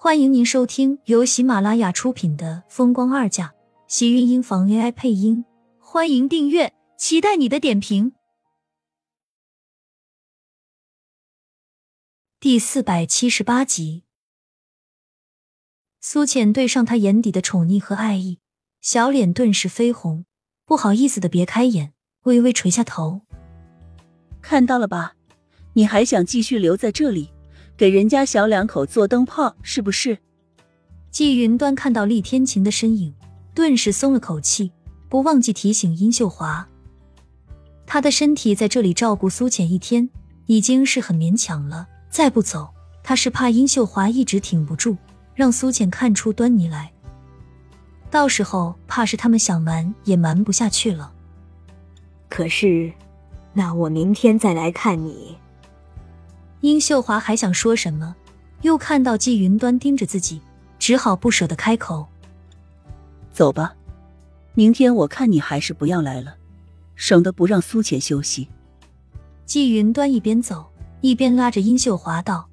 欢迎您收听由喜马拉雅出品的《风光二嫁》，喜运音房 AI 配音。欢迎订阅，期待你的点评。第四百七十八集，苏浅对上他眼底的宠溺和爱意，小脸顿时绯红，不好意思的别开眼，微微垂下头。看到了吧，你还想继续留在这里？给人家小两口做灯泡是不是？季云端看到厉天晴的身影，顿时松了口气，不忘记提醒殷秀华，他的身体在这里照顾苏浅一天已经是很勉强了，再不走，他是怕殷秀华一直挺不住，让苏浅看出端倪来，到时候怕是他们想瞒也瞒不下去了。可是，那我明天再来看你。殷秀华还想说什么，又看到季云端盯着自己，只好不舍得开口：“走吧，明天我看你还是不要来了，省得不让苏浅休息。”季云端一边走一边拉着殷秀华道：“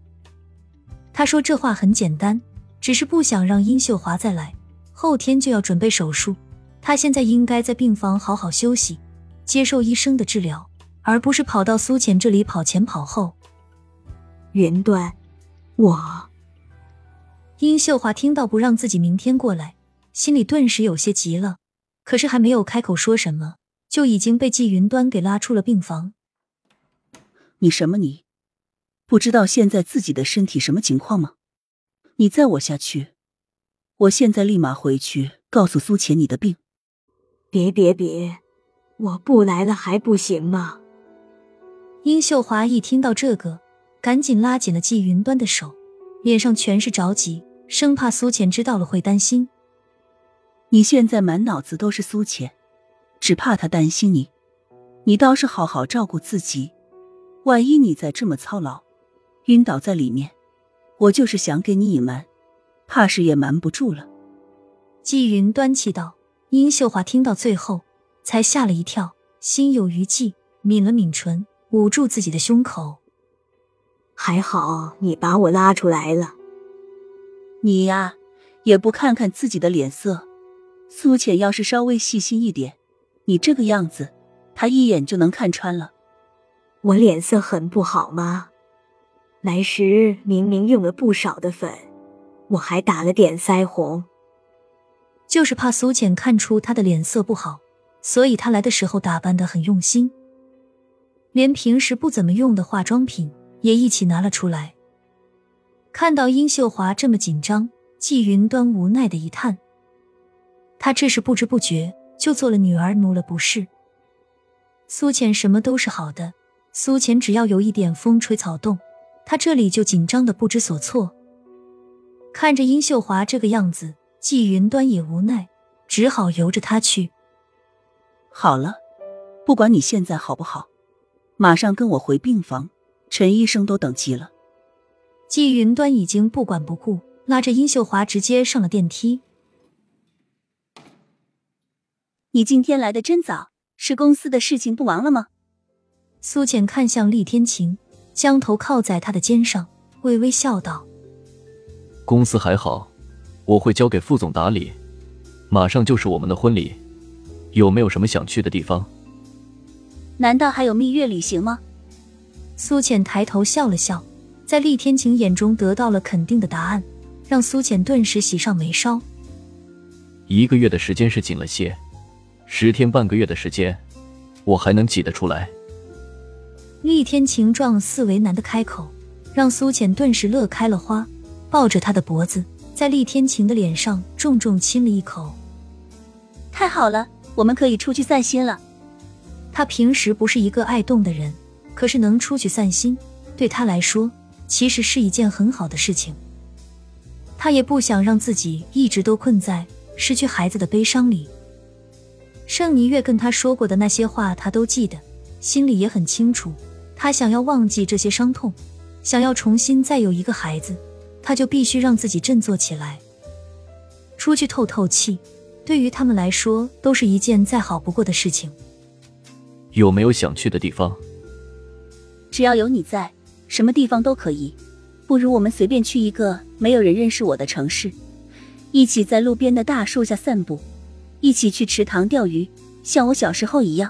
他说这话很简单，只是不想让殷秀华再来。后天就要准备手术，他现在应该在病房好好休息，接受医生的治疗，而不是跑到苏浅这里跑前跑后。”云端，我。殷秀华听到不让自己明天过来，心里顿时有些急了。可是还没有开口说什么，就已经被季云端给拉出了病房。你什么你？不知道现在自己的身体什么情况吗？你再我下去，我现在立马回去告诉苏浅你的病。别别别，我不来了还不行吗？殷秀华一听到这个。赶紧拉紧了季云端的手，脸上全是着急，生怕苏浅知道了会担心。你现在满脑子都是苏浅，只怕他担心你。你倒是好好照顾自己，万一你再这么操劳，晕倒在里面，我就是想给你隐瞒，怕是也瞒不住了。季云端气道。殷秀华听到最后，才吓了一跳，心有余悸，抿了抿唇，捂住自己的胸口。还好你把我拉出来了，你呀也不看看自己的脸色。苏浅要是稍微细心一点，你这个样子，她一眼就能看穿了。我脸色很不好吗？来时明明用了不少的粉，我还打了点腮红，就是怕苏浅看出他的脸色不好，所以他来的时候打扮的很用心，连平时不怎么用的化妆品。也一起拿了出来。看到殷秀华这么紧张，季云端无奈的一叹：“他这是不知不觉就做了女儿奴了，不是？”苏浅什么都是好的，苏浅只要有一点风吹草动，他这里就紧张的不知所措。看着殷秀华这个样子，季云端也无奈，只好由着他去。好了，不管你现在好不好，马上跟我回病房。陈医生都等急了，季云端已经不管不顾，拉着殷秀华直接上了电梯。你今天来的真早，是公司的事情不忙了吗？苏浅看向厉天晴，将头靠在他的肩上，微微笑道：“公司还好，我会交给副总打理。马上就是我们的婚礼，有没有什么想去的地方？难道还有蜜月旅行吗？”苏浅抬头笑了笑，在厉天晴眼中得到了肯定的答案，让苏浅顿时喜上眉梢。一个月的时间是紧了些，十天半个月的时间，我还能挤得出来。厉天晴状似为难的开口，让苏浅顿时乐开了花，抱着他的脖子，在厉天晴的脸上重重亲了一口。太好了，我们可以出去散心了。他平时不是一个爱动的人。可是能出去散心，对他来说其实是一件很好的事情。他也不想让自己一直都困在失去孩子的悲伤里。盛尼月跟他说过的那些话，他都记得，心里也很清楚。他想要忘记这些伤痛，想要重新再有一个孩子，他就必须让自己振作起来，出去透透气。对于他们来说，都是一件再好不过的事情。有没有想去的地方？只要有你在，什么地方都可以。不如我们随便去一个没有人认识我的城市，一起在路边的大树下散步，一起去池塘钓鱼，像我小时候一样。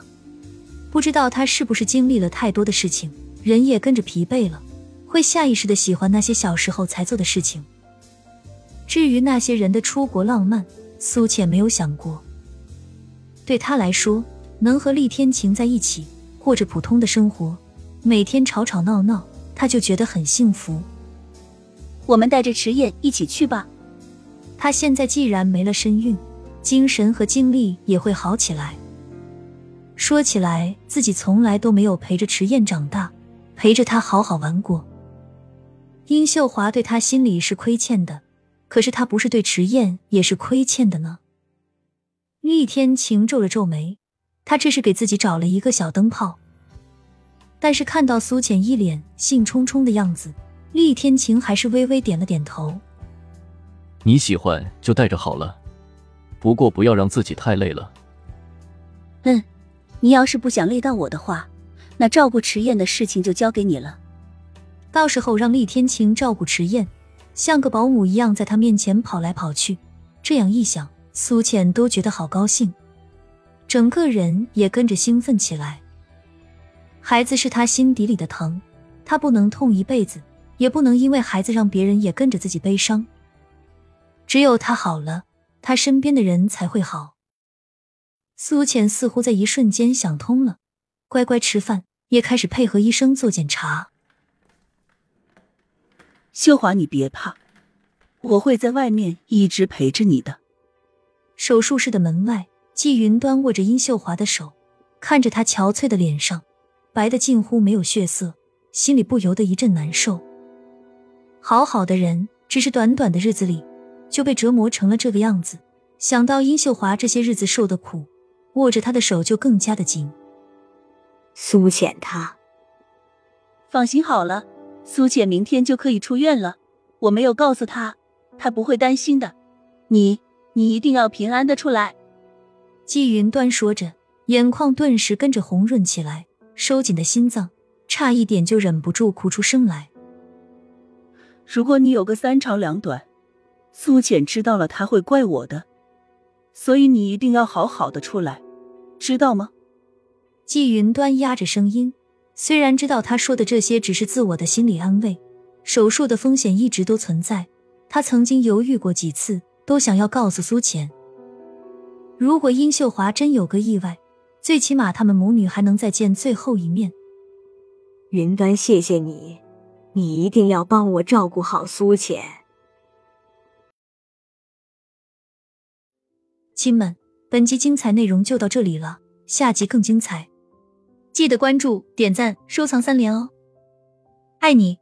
不知道他是不是经历了太多的事情，人也跟着疲惫了，会下意识的喜欢那些小时候才做的事情。至于那些人的出国浪漫，苏浅没有想过。对他来说，能和厉天晴在一起，过着普通的生活，每天吵吵闹闹，他就觉得很幸福。我们带着迟燕一起去吧。他现在既然没了身孕，精神和精力也会好起来。说起来，自己从来都没有陪着迟燕长大，陪着她好好玩过。殷秀华对他心里是亏欠的。可是他不是对迟燕也是亏欠的呢。厉天晴皱了皱眉，他这是给自己找了一个小灯泡。但是看到苏浅一脸兴冲冲的样子，厉天晴还是微微点了点头。你喜欢就带着好了，不过不要让自己太累了。嗯，你要是不想累到我的话，那照顾迟燕的事情就交给你了。到时候让厉天晴照顾迟燕。像个保姆一样在他面前跑来跑去，这样一想，苏浅都觉得好高兴，整个人也跟着兴奋起来。孩子是他心底里的疼，他不能痛一辈子，也不能因为孩子让别人也跟着自己悲伤。只有他好了，他身边的人才会好。苏浅似乎在一瞬间想通了，乖乖吃饭，也开始配合医生做检查。秀华，你别怕，我会在外面一直陪着你的。手术室的门外，季云端握着殷秀华的手，看着她憔悴的脸上，白的近乎没有血色，心里不由得一阵难受。好好的人，只是短短的日子里就被折磨成了这个样子。想到殷秀华这些日子受的苦，握着她的手就更加的紧。苏浅，她放心好了。苏浅明天就可以出院了，我没有告诉他，他不会担心的。你，你一定要平安的出来。季云端说着，眼眶顿时跟着红润起来，收紧的心脏差一点就忍不住哭出声来。如果你有个三长两短，苏浅知道了他会怪我的，所以你一定要好好的出来，知道吗？季云端压着声音。虽然知道他说的这些只是自我的心理安慰，手术的风险一直都存在。他曾经犹豫过几次，都想要告诉苏浅，如果殷秀华真有个意外，最起码他们母女还能再见最后一面。云端，谢谢你，你一定要帮我照顾好苏浅。亲们，本集精彩内容就到这里了，下集更精彩。记得关注、点赞、收藏三连哦，爱你！